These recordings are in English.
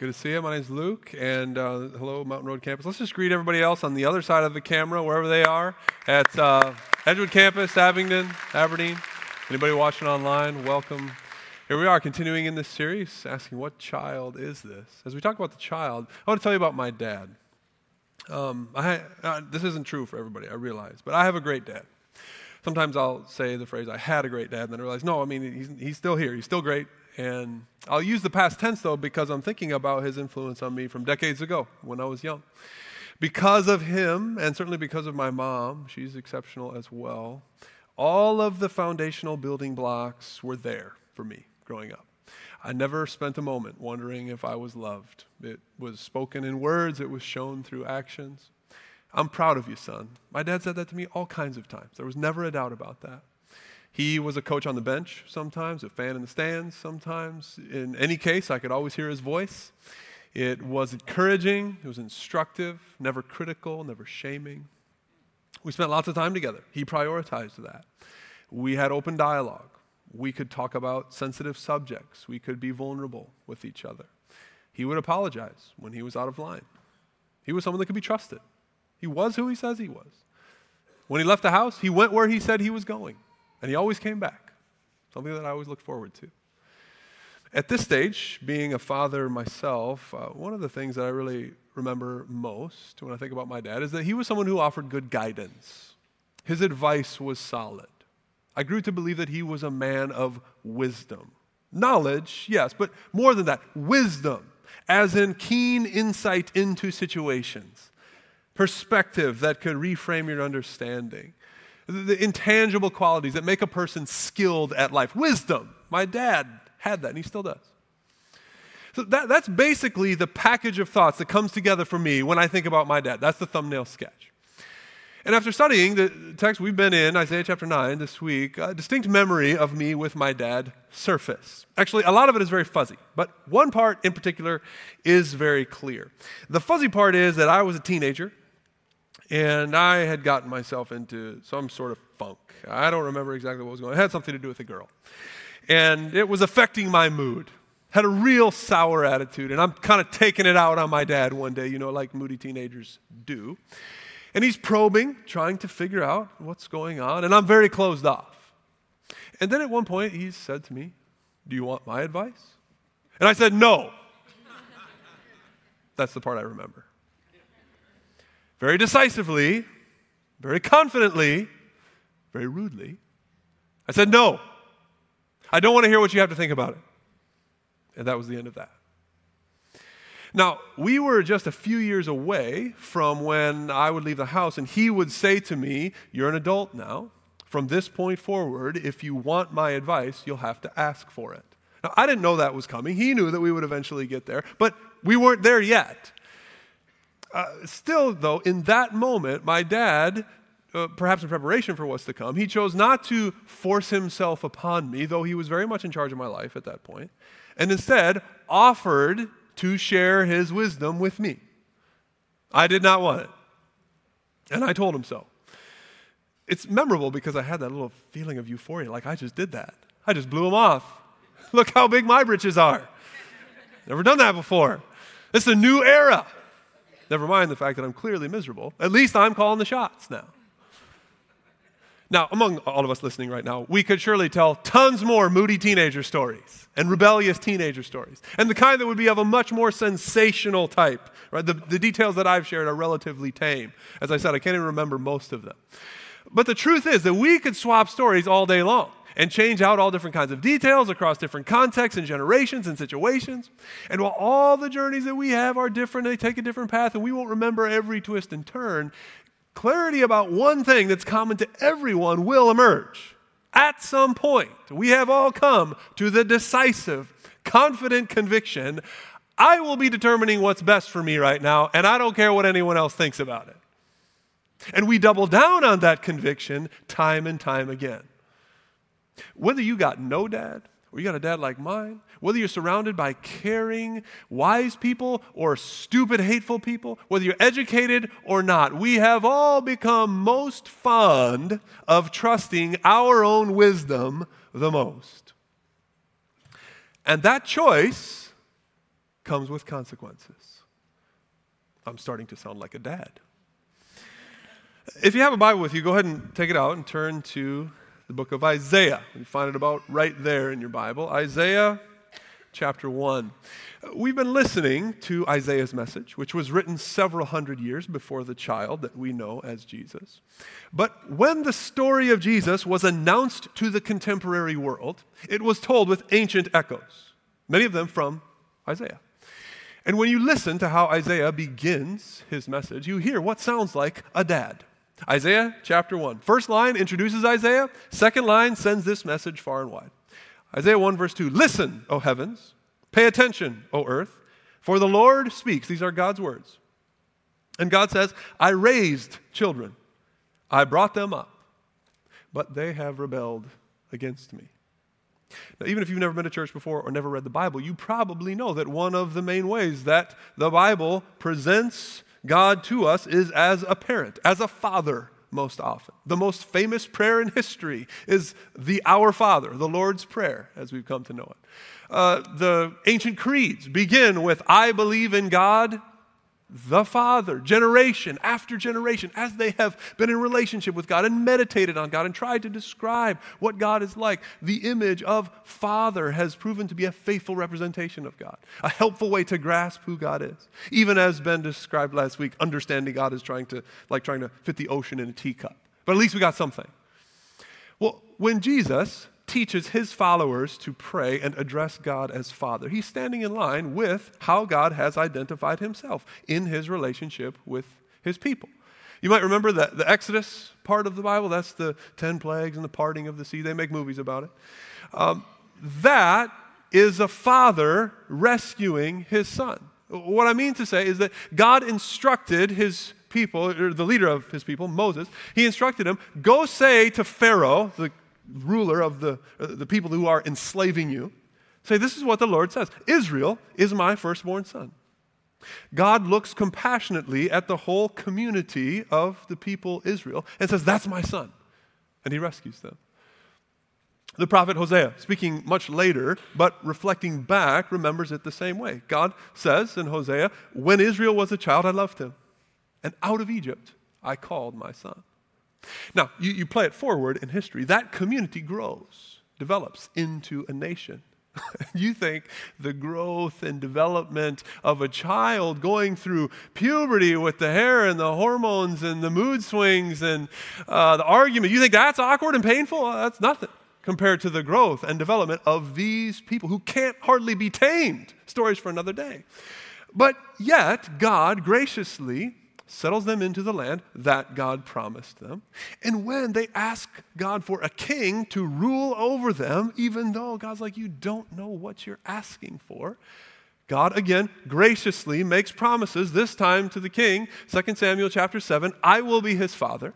Good to see you. My name's Luke, and uh, hello, Mountain Road Campus. Let's just greet everybody else on the other side of the camera, wherever they are, at uh, Edgewood Campus, Abingdon, Aberdeen. Anybody watching online, welcome. Here we are, continuing in this series, asking what child is this? As we talk about the child, I want to tell you about my dad. Um, I, uh, this isn't true for everybody, I realize, but I have a great dad. Sometimes I'll say the phrase, I had a great dad, and then I realize, no, I mean, he's, he's still here. He's still great. And I'll use the past tense though because I'm thinking about his influence on me from decades ago when I was young. Because of him, and certainly because of my mom, she's exceptional as well, all of the foundational building blocks were there for me growing up. I never spent a moment wondering if I was loved. It was spoken in words, it was shown through actions. I'm proud of you, son. My dad said that to me all kinds of times. There was never a doubt about that. He was a coach on the bench sometimes, a fan in the stands sometimes. In any case, I could always hear his voice. It was encouraging, it was instructive, never critical, never shaming. We spent lots of time together. He prioritized that. We had open dialogue. We could talk about sensitive subjects. We could be vulnerable with each other. He would apologize when he was out of line. He was someone that could be trusted. He was who he says he was. When he left the house, he went where he said he was going. And he always came back, something that I always looked forward to. At this stage, being a father myself, uh, one of the things that I really remember most when I think about my dad is that he was someone who offered good guidance. His advice was solid. I grew to believe that he was a man of wisdom. Knowledge, yes, but more than that, wisdom, as in keen insight into situations, perspective that could reframe your understanding the intangible qualities that make a person skilled at life. Wisdom. My dad had that, and he still does. So that, that's basically the package of thoughts that comes together for me when I think about my dad. That's the thumbnail sketch. And after studying the text we've been in, Isaiah chapter 9 this week, a distinct memory of me with my dad surfaced. Actually, a lot of it is very fuzzy, but one part in particular is very clear. The fuzzy part is that I was a teenager and I had gotten myself into some sort of funk. I don't remember exactly what was going on. It had something to do with a girl. And it was affecting my mood. Had a real sour attitude. And I'm kind of taking it out on my dad one day, you know, like moody teenagers do. And he's probing, trying to figure out what's going on. And I'm very closed off. And then at one point, he said to me, Do you want my advice? And I said, No. That's the part I remember very decisively, very confidently, very rudely. I said, No, I don't want to hear what you have to think about it. And that was the end of that. Now, we were just a few years away from when I would leave the house and he would say to me, You're an adult now. From this point forward, if you want my advice, you'll have to ask for it. Now, I didn't know that was coming. He knew that we would eventually get there, but we weren't there yet. Uh, still, though, in that moment, my dad, uh, perhaps in preparation for what's to come, he chose not to force himself upon me, though he was very much in charge of my life at that point, and instead offered to share his wisdom with me. I did not want it. And I told him so. It's memorable because I had that little feeling of euphoria, like I just did that. I just blew him off. Look how big my britches are. Never done that before. It's a new era. Never mind the fact that I'm clearly miserable. At least I'm calling the shots now. Now, among all of us listening right now, we could surely tell tons more moody teenager stories and rebellious teenager stories, and the kind that would be of a much more sensational type. Right? The, the details that I've shared are relatively tame. As I said, I can't even remember most of them. But the truth is that we could swap stories all day long and change out all different kinds of details across different contexts and generations and situations. And while all the journeys that we have are different, they take a different path, and we won't remember every twist and turn, clarity about one thing that's common to everyone will emerge. At some point, we have all come to the decisive, confident conviction I will be determining what's best for me right now, and I don't care what anyone else thinks about it. And we double down on that conviction time and time again. Whether you got no dad or you got a dad like mine, whether you're surrounded by caring, wise people or stupid, hateful people, whether you're educated or not, we have all become most fond of trusting our own wisdom the most. And that choice comes with consequences. I'm starting to sound like a dad. If you have a Bible with you, go ahead and take it out and turn to the book of Isaiah. You find it about right there in your Bible. Isaiah chapter 1. We've been listening to Isaiah's message, which was written several hundred years before the child that we know as Jesus. But when the story of Jesus was announced to the contemporary world, it was told with ancient echoes, many of them from Isaiah. And when you listen to how Isaiah begins his message, you hear what sounds like a dad. Isaiah chapter 1. First line introduces Isaiah, second line sends this message far and wide. Isaiah 1, verse 2 Listen, O heavens, pay attention, O earth, for the Lord speaks. These are God's words. And God says, I raised children, I brought them up, but they have rebelled against me. Now, even if you've never been to church before or never read the Bible, you probably know that one of the main ways that the Bible presents God to us is as a parent, as a father most often. The most famous prayer in history is the Our Father, the Lord's Prayer, as we've come to know it. Uh, the ancient creeds begin with, I believe in God, the Father, generation after generation, as they have been in relationship with God and meditated on God and tried to describe what God is like. The image of Father has proven to be a faithful representation of God, a helpful way to grasp who God is. Even as Ben described last week, understanding God is trying to, like trying to fit the ocean in a teacup. But at least we got something. Well, when Jesus teaches his followers to pray and address God as Father. He's standing in line with how God has identified himself in his relationship with his people. You might remember that the Exodus part of the Bible, that's the 10 plagues and the parting of the sea. They make movies about it. Um, that is a father rescuing his son. What I mean to say is that God instructed his people, or the leader of his people, Moses, he instructed him, go say to Pharaoh, the ruler of the, uh, the people who are enslaving you, say, This is what the Lord says Israel is my firstborn son. God looks compassionately at the whole community of the people Israel and says, That's my son. And he rescues them. The prophet Hosea, speaking much later, but reflecting back, remembers it the same way. God says in Hosea, When Israel was a child, I loved him, and out of Egypt I called my son. Now, you, you play it forward in history, that community grows, develops into a nation. you think the growth and development of a child going through puberty with the hair and the hormones and the mood swings and uh, the argument, you think that's awkward and painful? Uh, that's nothing compared to the growth and development of these people who can't hardly be tamed. Stories for another day. But yet, God graciously settles them into the land that God promised them. And when they ask God for a king to rule over them, even though God's like, you don't know what you're asking for, God again graciously makes promises, this time to the king, 2 Samuel chapter 7 I will be his father,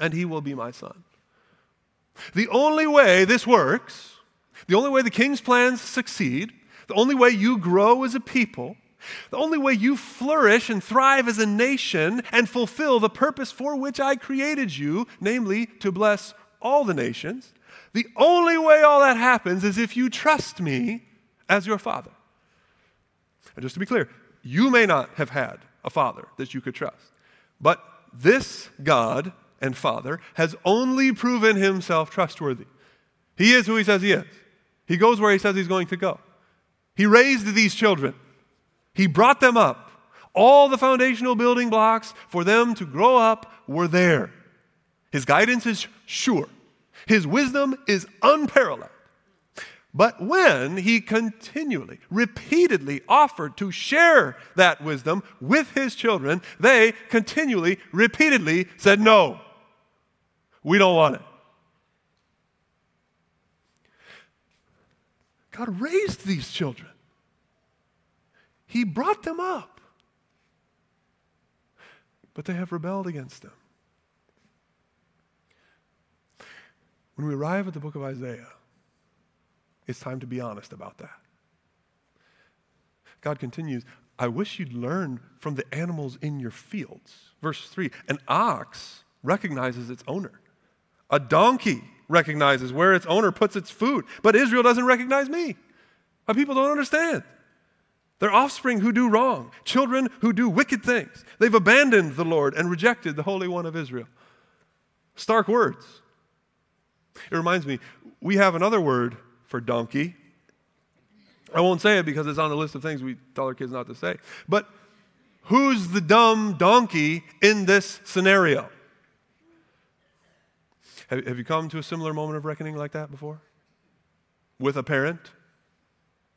and he will be my son. The only way this works, the only way the king's plans succeed, the only way you grow as a people the only way you flourish and thrive as a nation and fulfill the purpose for which I created you, namely to bless all the nations, the only way all that happens is if you trust me as your father. And just to be clear, you may not have had a father that you could trust, but this God and Father has only proven himself trustworthy. He is who he says he is. He goes where he says he's going to go. He raised these children. He brought them up. All the foundational building blocks for them to grow up were there. His guidance is sure, his wisdom is unparalleled. But when he continually, repeatedly offered to share that wisdom with his children, they continually, repeatedly said, No, we don't want it. God raised these children. He brought them up. But they have rebelled against him. When we arrive at the book of Isaiah, it's time to be honest about that. God continues, I wish you'd learn from the animals in your fields. Verse 3 An ox recognizes its owner, a donkey recognizes where its owner puts its food, but Israel doesn't recognize me. My people don't understand. They're offspring who do wrong, children who do wicked things. They've abandoned the Lord and rejected the Holy One of Israel. Stark words. It reminds me, we have another word for donkey. I won't say it because it's on the list of things we tell our kids not to say. But who's the dumb donkey in this scenario? Have, have you come to a similar moment of reckoning like that before? With a parent,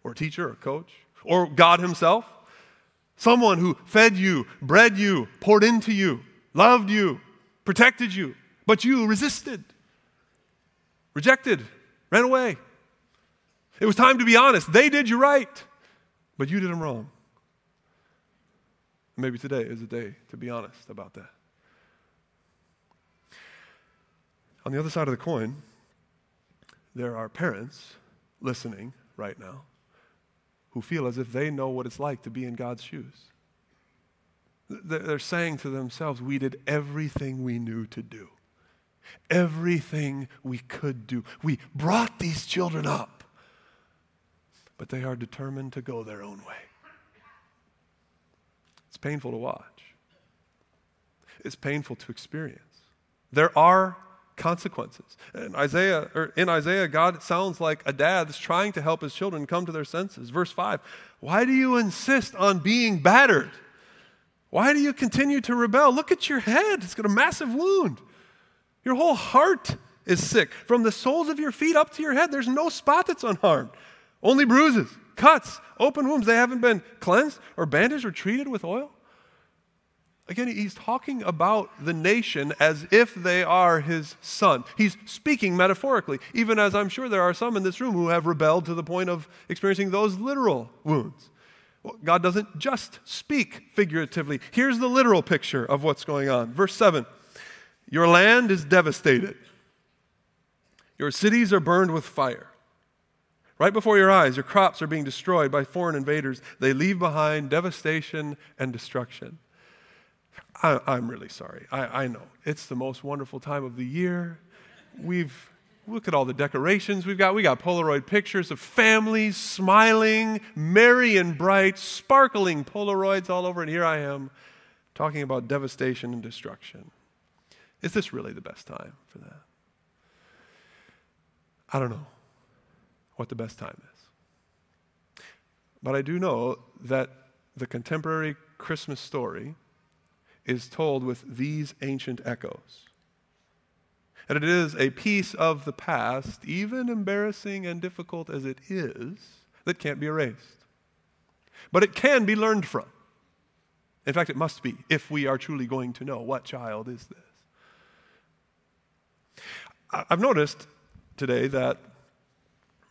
or a teacher, or a coach, or God Himself? Someone who fed you, bred you, poured into you, loved you, protected you, but you resisted, rejected, ran away. It was time to be honest. They did you right, but you did them wrong. Maybe today is a day to be honest about that. On the other side of the coin, there are parents listening right now who feel as if they know what it's like to be in God's shoes. They're saying to themselves, We did everything we knew to do, everything we could do. We brought these children up, but they are determined to go their own way. It's painful to watch, it's painful to experience. There are consequences. In Isaiah, or in Isaiah, God sounds like a dad that's trying to help his children come to their senses. Verse 5 Why do you insist on being battered? Why do you continue to rebel? Look at your head, it's got a massive wound. Your whole heart is sick. From the soles of your feet up to your head, there's no spot that's unharmed, only bruises, cuts, open wounds. They haven't been cleansed or bandaged or treated with oil. Again, he's talking about the nation as if they are his son. He's speaking metaphorically, even as I'm sure there are some in this room who have rebelled to the point of experiencing those literal wounds. Well, God doesn't just speak figuratively. Here's the literal picture of what's going on. Verse 7 Your land is devastated, your cities are burned with fire. Right before your eyes, your crops are being destroyed by foreign invaders. They leave behind devastation and destruction. I, am really sorry. I, I know. It's the most wonderful time of the year. We've look at all the decorations we've got. We got Polaroid pictures of families smiling, merry and bright, sparkling Polaroids all over, and here I am talking about devastation and destruction. Is this really the best time for that? I don't know what the best time is. But I do know that the contemporary Christmas story is told with these ancient echoes. And it is a piece of the past, even embarrassing and difficult as it is, that can't be erased. But it can be learned from. In fact, it must be if we are truly going to know what child is this. I've noticed today that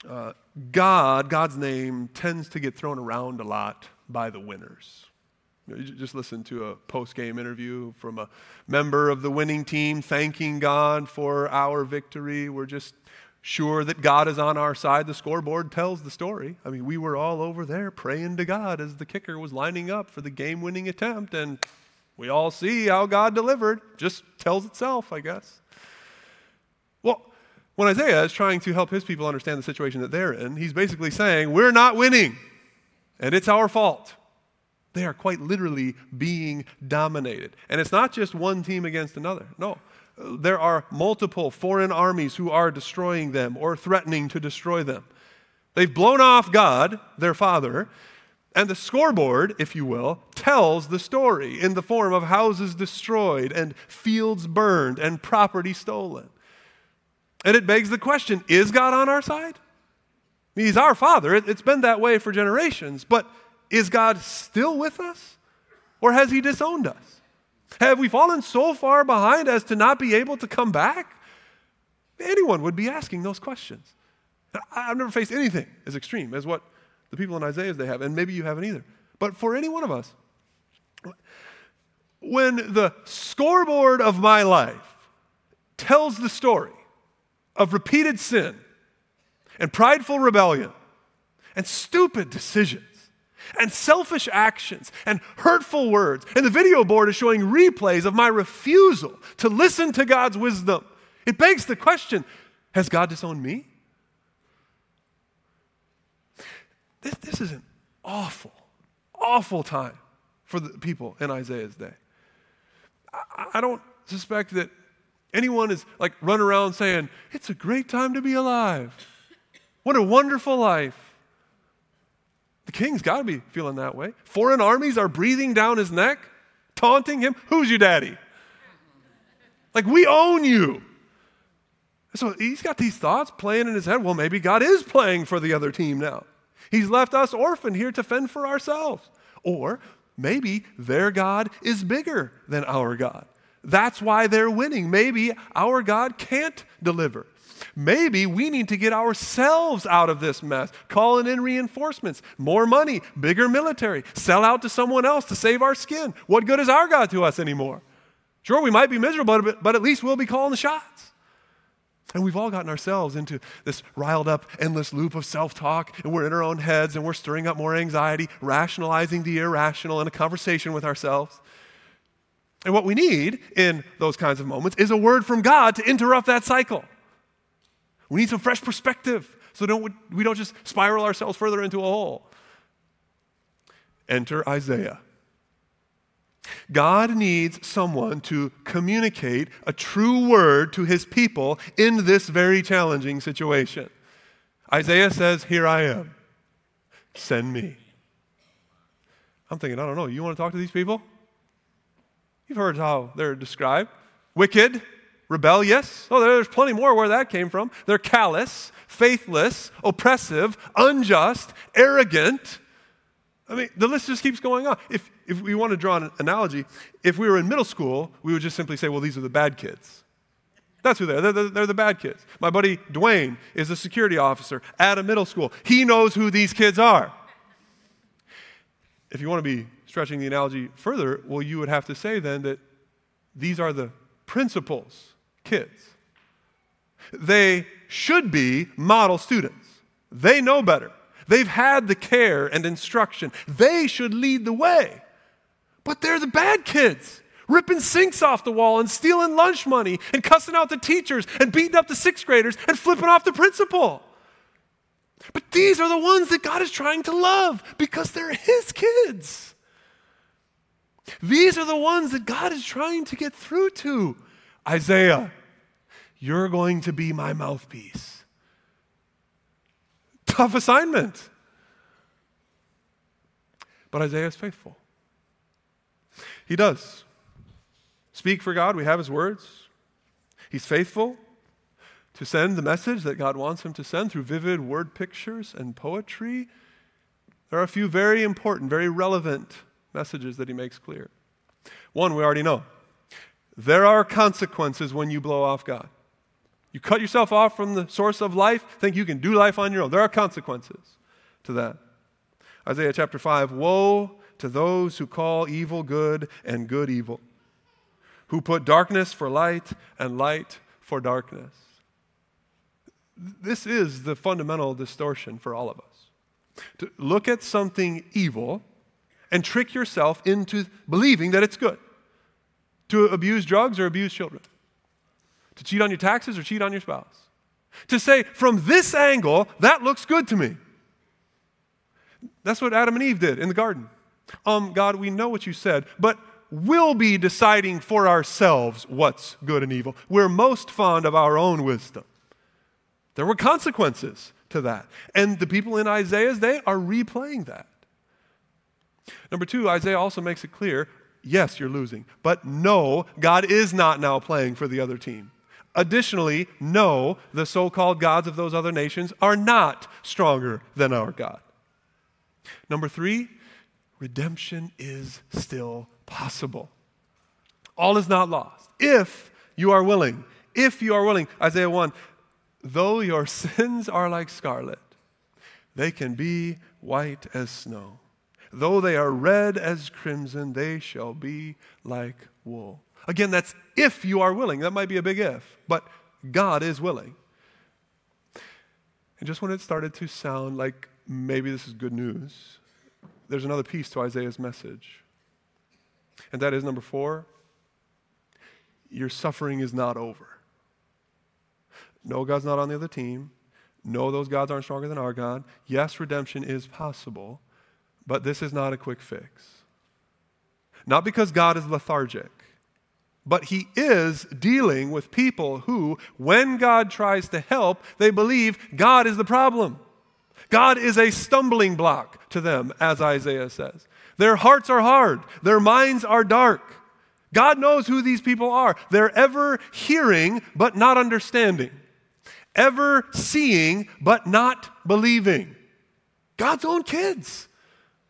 uh, God, God's name, tends to get thrown around a lot by the winners. Just listen to a post game interview from a member of the winning team thanking God for our victory. We're just sure that God is on our side. The scoreboard tells the story. I mean, we were all over there praying to God as the kicker was lining up for the game winning attempt, and we all see how God delivered. Just tells itself, I guess. Well, when Isaiah is trying to help his people understand the situation that they're in, he's basically saying, We're not winning, and it's our fault. They are quite literally being dominated. And it's not just one team against another. No. There are multiple foreign armies who are destroying them or threatening to destroy them. They've blown off God, their father, and the scoreboard, if you will, tells the story in the form of houses destroyed and fields burned and property stolen. And it begs the question is God on our side? He's our father. It's been that way for generations. But is God still with us? Or has he disowned us? Have we fallen so far behind as to not be able to come back? Anyone would be asking those questions. I've never faced anything as extreme as what the people in Isaiah's they have, and maybe you haven't either. But for any one of us, when the scoreboard of my life tells the story of repeated sin and prideful rebellion and stupid decisions, and selfish actions and hurtful words. And the video board is showing replays of my refusal to listen to God's wisdom. It begs the question Has God disowned me? This, this is an awful, Awful time for the people in Isaiah's day. I, I don't suspect that anyone is like running around saying, It's a great time to be alive. What a wonderful life. The king's got to be feeling that way. Foreign armies are breathing down his neck, taunting him. Who's your daddy? Like, we own you. So he's got these thoughts playing in his head. Well, maybe God is playing for the other team now. He's left us orphaned here to fend for ourselves. Or maybe their God is bigger than our God. That's why they're winning. Maybe our God can't deliver. Maybe we need to get ourselves out of this mess, calling in reinforcements, more money, bigger military, sell out to someone else to save our skin. What good is our God to us anymore? Sure, we might be miserable, but at least we'll be calling the shots. And we've all gotten ourselves into this riled up, endless loop of self talk, and we're in our own heads and we're stirring up more anxiety, rationalizing the irrational in a conversation with ourselves. And what we need in those kinds of moments is a word from God to interrupt that cycle. We need some fresh perspective so don't, we don't just spiral ourselves further into a hole. Enter Isaiah. God needs someone to communicate a true word to his people in this very challenging situation. Isaiah says, Here I am. Send me. I'm thinking, I don't know, you want to talk to these people? You've heard how they're described wicked, rebellious. Oh, there's plenty more where that came from. They're callous, faithless, oppressive, unjust, arrogant. I mean, the list just keeps going on. If, if we want to draw an analogy, if we were in middle school, we would just simply say, well, these are the bad kids. That's who they are. They're, they're, they're the bad kids. My buddy Dwayne is a security officer at a middle school. He knows who these kids are. If you want to be stretching the analogy further, well, you would have to say then that these are the principals' kids. They should be model students. They know better. They've had the care and instruction. They should lead the way. But they're the bad kids, ripping sinks off the wall and stealing lunch money and cussing out the teachers and beating up the sixth graders and flipping off the principal. But these are the ones that God is trying to love because they're His kids. These are the ones that God is trying to get through to. Isaiah, you're going to be my mouthpiece. Tough assignment. But Isaiah is faithful. He does. Speak for God, we have his words. He's faithful to send the message that God wants him to send through vivid word pictures and poetry. There are a few very important, very relevant messages that he makes clear. One, we already know. There are consequences when you blow off God. You cut yourself off from the source of life, think you can do life on your own. There are consequences to that. Isaiah chapter 5 Woe to those who call evil good and good evil, who put darkness for light and light for darkness. This is the fundamental distortion for all of us. To look at something evil and trick yourself into believing that it's good. To abuse drugs or abuse children. To cheat on your taxes or cheat on your spouse. To say, from this angle, that looks good to me. That's what Adam and Eve did in the garden. Um, God, we know what you said, but we'll be deciding for ourselves what's good and evil. We're most fond of our own wisdom. There were consequences to that. And the people in Isaiah's day are replaying that. Number two, Isaiah also makes it clear yes, you're losing, but no, God is not now playing for the other team. Additionally, no, the so called gods of those other nations are not stronger than our God. Number three, redemption is still possible. All is not lost. If you are willing, if you are willing, Isaiah 1, though your sins are like scarlet, they can be white as snow. Though they are red as crimson, they shall be like wool. Again, that's if you are willing. That might be a big if, but God is willing. And just when it started to sound like maybe this is good news, there's another piece to Isaiah's message. And that is number four your suffering is not over. No, God's not on the other team. No, those gods aren't stronger than our God. Yes, redemption is possible. But this is not a quick fix. Not because God is lethargic, but He is dealing with people who, when God tries to help, they believe God is the problem. God is a stumbling block to them, as Isaiah says. Their hearts are hard, their minds are dark. God knows who these people are. They're ever hearing, but not understanding, ever seeing, but not believing. God's own kids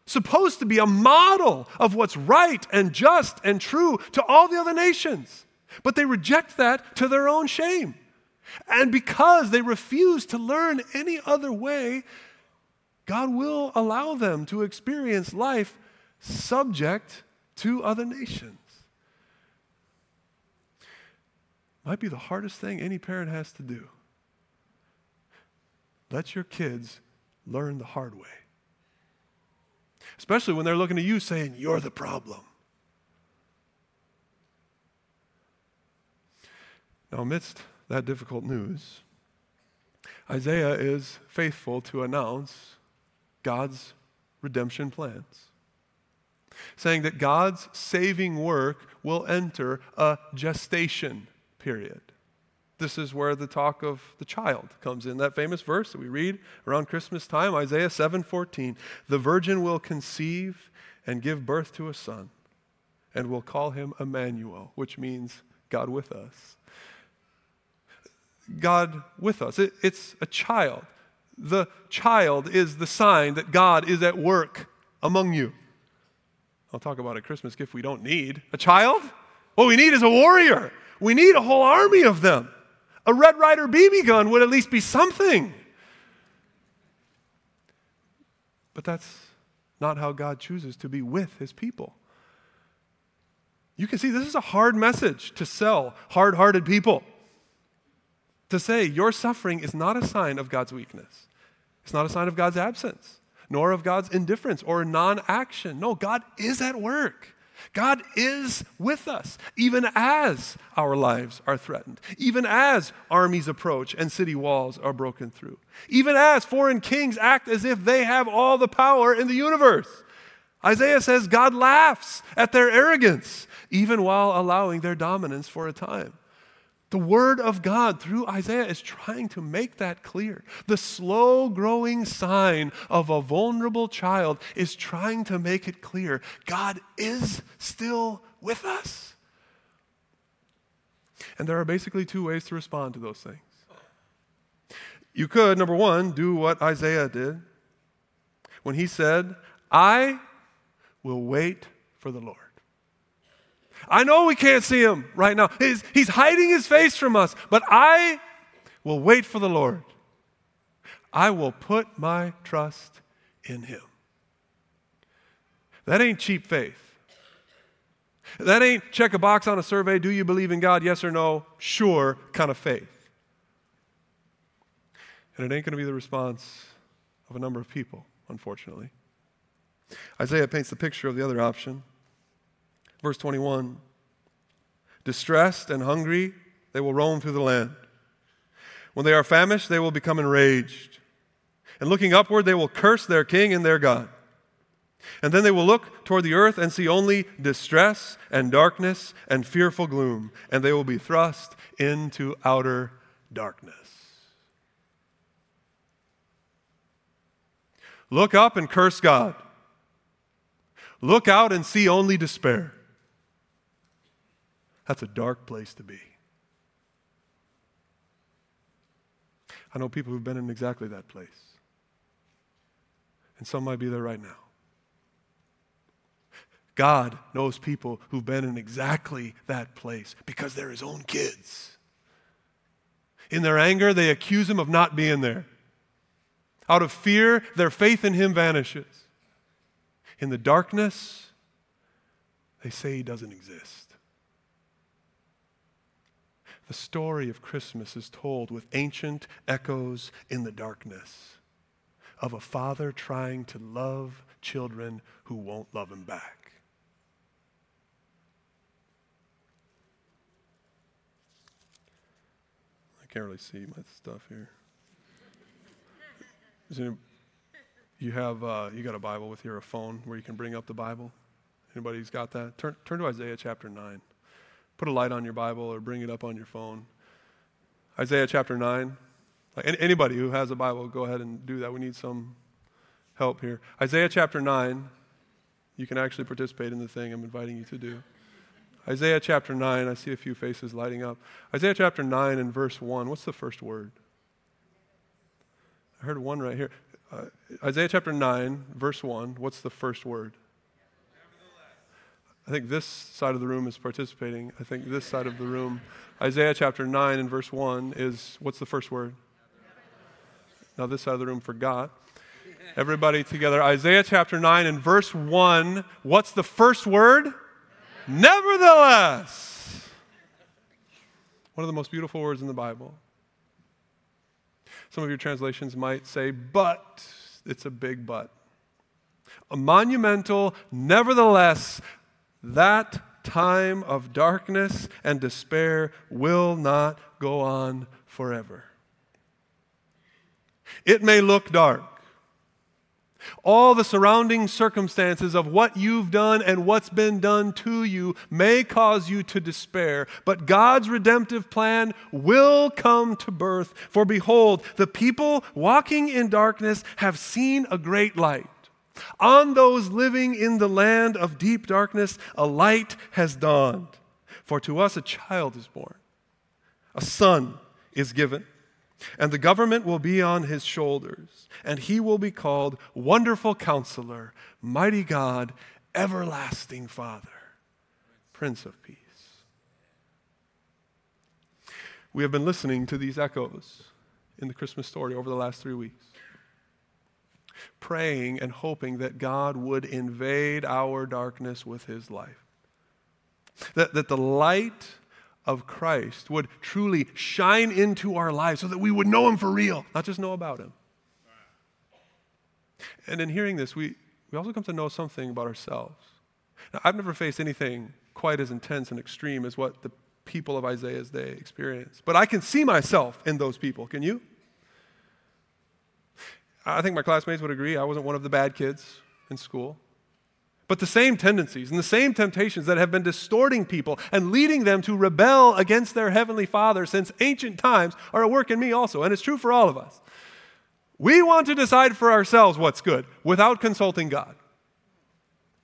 supposed to be a model of what's right and just and true to all the other nations. But they reject that to their own shame. And because they refuse to learn any other way, God will allow them to experience life subject to other nations. Might be the hardest thing any parent has to do. Let your kids learn the hard way especially when they're looking at you saying, You're the problem. Now, amidst that difficult news, Isaiah is faithful to announce God's redemption plans, saying that God's saving work will enter a gestation period. This is where the talk of the child comes in. That famous verse that we read around Christmas time, Isaiah 7:14. The virgin will conceive and give birth to a son, and will call him Emmanuel, which means God with us. God with us. It, it's a child. The child is the sign that God is at work among you. I'll talk about a Christmas gift we don't need. A child? What we need is a warrior. We need a whole army of them. A Red Ryder BB gun would at least be something. But that's not how God chooses to be with his people. You can see this is a hard message to sell hard hearted people. To say your suffering is not a sign of God's weakness, it's not a sign of God's absence, nor of God's indifference or non action. No, God is at work. God is with us, even as our lives are threatened, even as armies approach and city walls are broken through, even as foreign kings act as if they have all the power in the universe. Isaiah says God laughs at their arrogance, even while allowing their dominance for a time. The Word of God through Isaiah is trying to make that clear. The slow growing sign of a vulnerable child is trying to make it clear God is still with us. And there are basically two ways to respond to those things. You could, number one, do what Isaiah did when he said, I will wait for the Lord. I know we can't see him right now. He's, he's hiding his face from us, but I will wait for the Lord. I will put my trust in him. That ain't cheap faith. That ain't check a box on a survey, do you believe in God, yes or no, sure kind of faith. And it ain't going to be the response of a number of people, unfortunately. Isaiah paints the picture of the other option. Verse 21 Distressed and hungry, they will roam through the land. When they are famished, they will become enraged. And looking upward, they will curse their king and their God. And then they will look toward the earth and see only distress and darkness and fearful gloom, and they will be thrust into outer darkness. Look up and curse God. Look out and see only despair. That's a dark place to be. I know people who've been in exactly that place. And some might be there right now. God knows people who've been in exactly that place because they're his own kids. In their anger, they accuse him of not being there. Out of fear, their faith in him vanishes. In the darkness, they say he doesn't exist. The story of Christmas is told with ancient echoes in the darkness of a father trying to love children who won't love him back. I can't really see my stuff here. You have uh, you got a Bible with you or a phone where you can bring up the Bible? Anybody's got that? Turn, turn to Isaiah chapter 9. Put a light on your Bible or bring it up on your phone. Isaiah chapter 9. Like anybody who has a Bible, go ahead and do that. We need some help here. Isaiah chapter 9. You can actually participate in the thing I'm inviting you to do. Isaiah chapter 9. I see a few faces lighting up. Isaiah chapter 9 and verse 1. What's the first word? I heard one right here. Uh, Isaiah chapter 9, verse 1. What's the first word? I think this side of the room is participating. I think this side of the room, Isaiah chapter 9 and verse 1 is what's the first word? Now, this side of the room forgot. Everybody together. Isaiah chapter 9 and verse 1. What's the first word? Nevertheless. One of the most beautiful words in the Bible. Some of your translations might say, but. It's a big but. A monumental, nevertheless, that time of darkness and despair will not go on forever. It may look dark. All the surrounding circumstances of what you've done and what's been done to you may cause you to despair, but God's redemptive plan will come to birth. For behold, the people walking in darkness have seen a great light. On those living in the land of deep darkness, a light has dawned. For to us a child is born, a son is given, and the government will be on his shoulders, and he will be called Wonderful Counselor, Mighty God, Everlasting Father, Prince of Peace. We have been listening to these echoes in the Christmas story over the last three weeks praying and hoping that God would invade our darkness with his life. That, that the light of Christ would truly shine into our lives so that we would know him for real, not just know about him. And in hearing this, we, we also come to know something about ourselves. Now, I've never faced anything quite as intense and extreme as what the people of Isaiah's day experienced. But I can see myself in those people. Can you? I think my classmates would agree I wasn't one of the bad kids in school. But the same tendencies and the same temptations that have been distorting people and leading them to rebel against their heavenly Father since ancient times are at work in me also, and it's true for all of us. We want to decide for ourselves what's good without consulting God.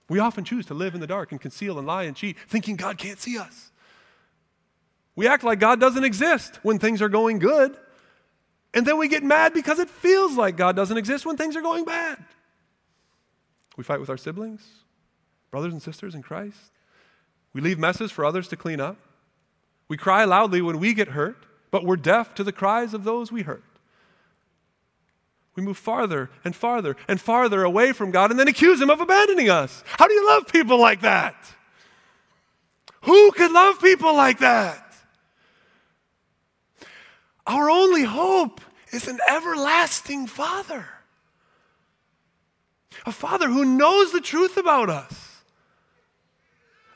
We often choose to live in the dark and conceal and lie and cheat, thinking God can't see us. We act like God doesn't exist when things are going good. And then we get mad because it feels like God doesn't exist when things are going bad. We fight with our siblings, brothers and sisters in Christ. We leave messes for others to clean up. We cry loudly when we get hurt, but we're deaf to the cries of those we hurt. We move farther and farther and farther away from God and then accuse Him of abandoning us. How do you love people like that? Who could love people like that? Our only hope is an everlasting Father. A Father who knows the truth about us.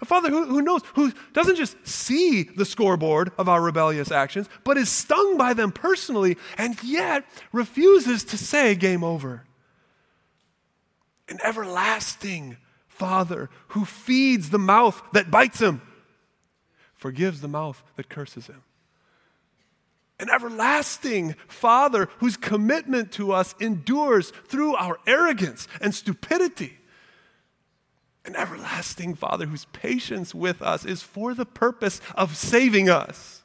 A Father who, who knows, who doesn't just see the scoreboard of our rebellious actions, but is stung by them personally and yet refuses to say, game over. An everlasting Father who feeds the mouth that bites him, forgives the mouth that curses him an everlasting Father whose commitment to us endures through our arrogance and stupidity. An everlasting Father whose patience with us is for the purpose of saving us.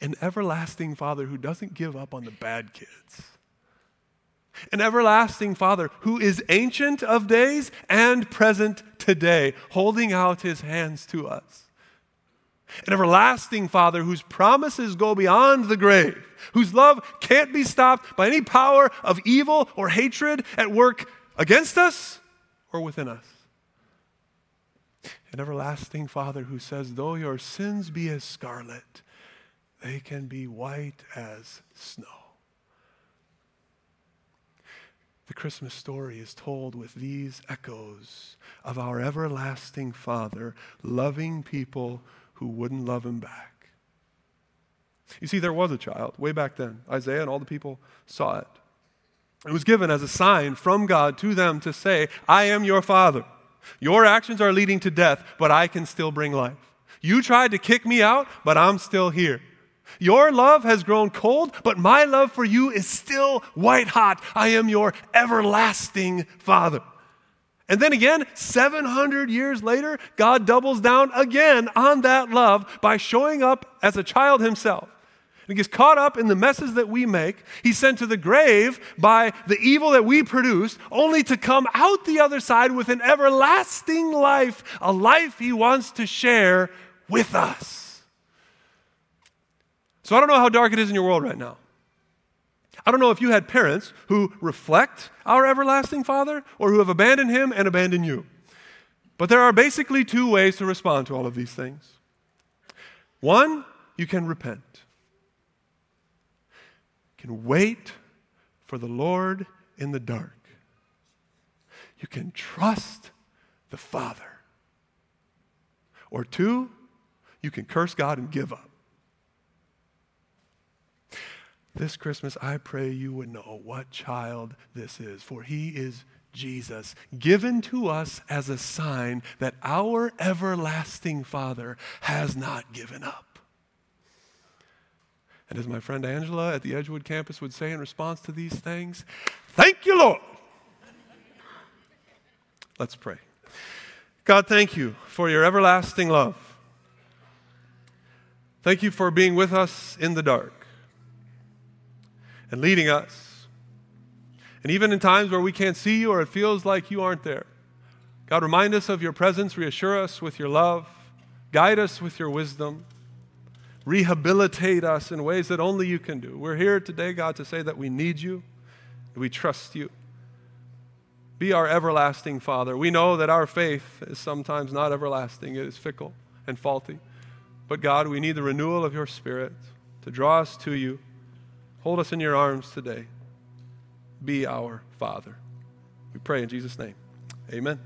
An everlasting Father who doesn't give up on the bad kids. An everlasting Father who is ancient of days and present today, holding out his hands to us an everlasting Father whose promises go beyond the grave, whose love can't be stopped by any power of evil or hatred at work against us or within us. An everlasting Father who says, Though your sins be as scarlet, they can be white as snow. The Christmas story is told with these echoes of our everlasting Father loving people who wouldn't love him back. You see, there was a child way back then. Isaiah and all the people saw it. It was given as a sign from God to them to say, I am your Father. Your actions are leading to death, but I can still bring life. You tried to kick me out, but I'm still here. Your love has grown cold, but my love for you is still white hot. I am your everlasting Father. And then again, 700 years later, God doubles down again on that love by showing up as a child himself. He gets caught up in the messes that we make. He's sent to the grave by the evil that we produce, only to come out the other side with an everlasting life, a life he wants to share with us. So I don't know how dark it is in your world right now. I don't know if you had parents who reflect our everlasting Father or who have abandoned him and abandoned you. But there are basically two ways to respond to all of these things. One, you can repent. You can wait for the Lord in the dark. You can trust the Father. Or two, you can curse God and give up. This Christmas, I pray you would know what child this is, for he is Jesus, given to us as a sign that our everlasting Father has not given up. And as my friend Angela at the Edgewood campus would say in response to these things, thank you, Lord. Let's pray. God, thank you for your everlasting love. Thank you for being with us in the dark and leading us. And even in times where we can't see you or it feels like you aren't there, God, remind us of your presence, reassure us with your love, guide us with your wisdom, rehabilitate us in ways that only you can do. We're here today, God, to say that we need you, we trust you. Be our everlasting Father. We know that our faith is sometimes not everlasting, it is fickle and faulty. But God, we need the renewal of your Spirit to draw us to you Hold us in your arms today. Be our Father. We pray in Jesus' name. Amen.